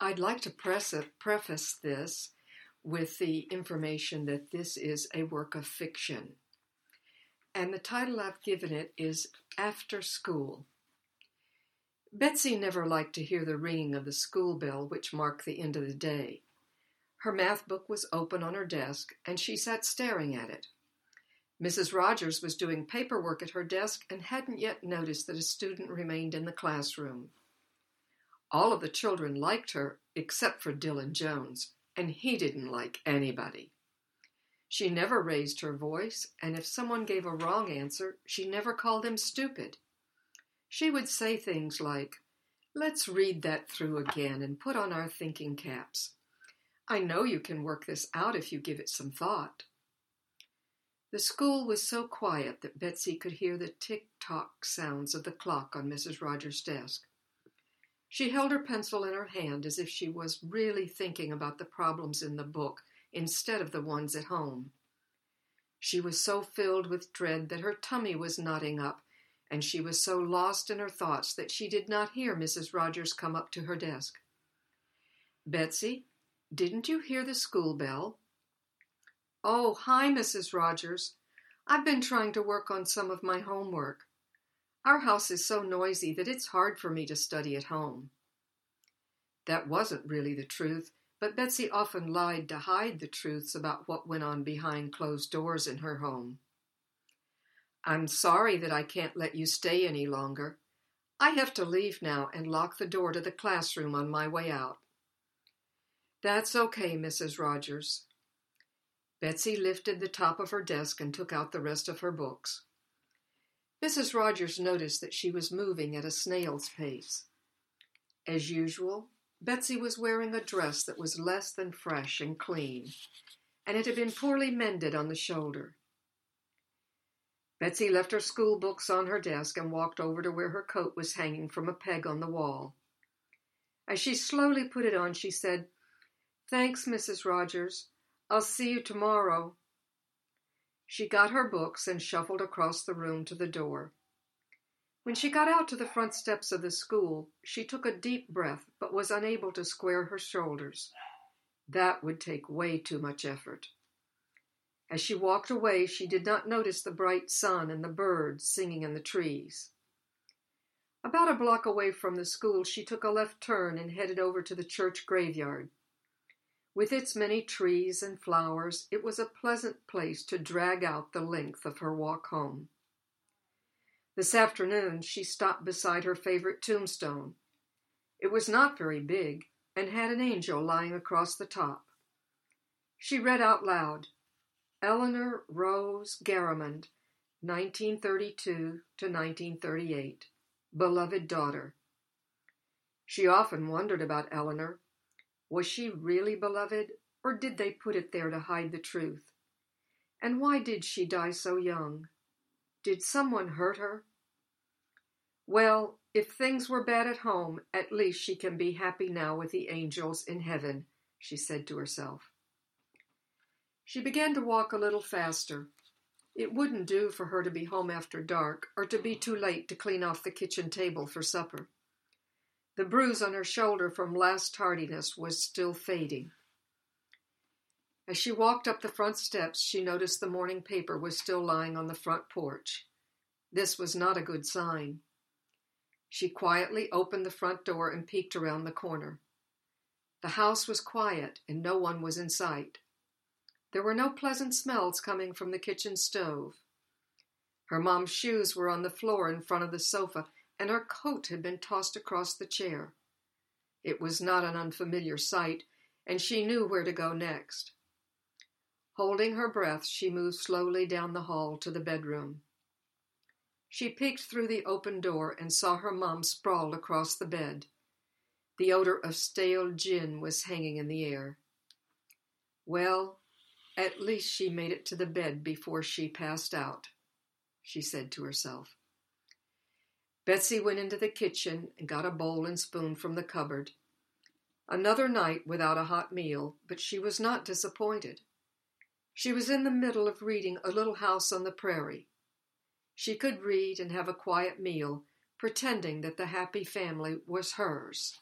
I'd like to preface this with the information that this is a work of fiction. And the title I've given it is After School. Betsy never liked to hear the ringing of the school bell, which marked the end of the day. Her math book was open on her desk, and she sat staring at it. Mrs. Rogers was doing paperwork at her desk and hadn't yet noticed that a student remained in the classroom. All of the children liked her except for Dylan Jones, and he didn't like anybody. She never raised her voice, and if someone gave a wrong answer, she never called him stupid. She would say things like, Let's read that through again and put on our thinking caps. I know you can work this out if you give it some thought. The school was so quiet that Betsy could hear the tick tock sounds of the clock on Mrs. Rogers' desk. She held her pencil in her hand as if she was really thinking about the problems in the book instead of the ones at home. She was so filled with dread that her tummy was knotting up, and she was so lost in her thoughts that she did not hear Mrs. Rogers come up to her desk. Betsy, didn't you hear the school bell? Oh, hi, Mrs. Rogers. I've been trying to work on some of my homework. Our house is so noisy that it's hard for me to study at home. That wasn't really the truth, but Betsy often lied to hide the truths about what went on behind closed doors in her home. I'm sorry that I can't let you stay any longer. I have to leave now and lock the door to the classroom on my way out. That's okay, Mrs. Rogers. Betsy lifted the top of her desk and took out the rest of her books. Mrs. Rogers noticed that she was moving at a snail's pace. As usual, Betsy was wearing a dress that was less than fresh and clean, and it had been poorly mended on the shoulder. Betsy left her school books on her desk and walked over to where her coat was hanging from a peg on the wall. As she slowly put it on, she said, Thanks, Mrs. Rogers. I'll see you tomorrow. She got her books and shuffled across the room to the door. When she got out to the front steps of the school, she took a deep breath but was unable to square her shoulders. That would take way too much effort. As she walked away, she did not notice the bright sun and the birds singing in the trees. About a block away from the school, she took a left turn and headed over to the church graveyard. With its many trees and flowers, it was a pleasant place to drag out the length of her walk home. This afternoon, she stopped beside her favorite tombstone. It was not very big and had an angel lying across the top. She read out loud Eleanor Rose Garamond, 1932 to 1938, beloved daughter. She often wondered about Eleanor was she really beloved, or did they put it there to hide the truth? And why did she die so young? Did someone hurt her? Well, if things were bad at home, at least she can be happy now with the angels in heaven, she said to herself. She began to walk a little faster. It wouldn't do for her to be home after dark, or to be too late to clean off the kitchen table for supper. The bruise on her shoulder from last tardiness was still fading. As she walked up the front steps, she noticed the morning paper was still lying on the front porch. This was not a good sign. She quietly opened the front door and peeked around the corner. The house was quiet and no one was in sight. There were no pleasant smells coming from the kitchen stove. Her mom's shoes were on the floor in front of the sofa, and her coat had been tossed across the chair. It was not an unfamiliar sight, and she knew where to go next. Holding her breath, she moved slowly down the hall to the bedroom. She peeked through the open door and saw her mom sprawled across the bed. The odor of stale gin was hanging in the air. Well, at least she made it to the bed before she passed out, she said to herself. Betsy went into the kitchen and got a bowl and spoon from the cupboard. Another night without a hot meal, but she was not disappointed. She was in the middle of reading A Little House on the Prairie. She could read and have a quiet meal, pretending that the happy family was hers.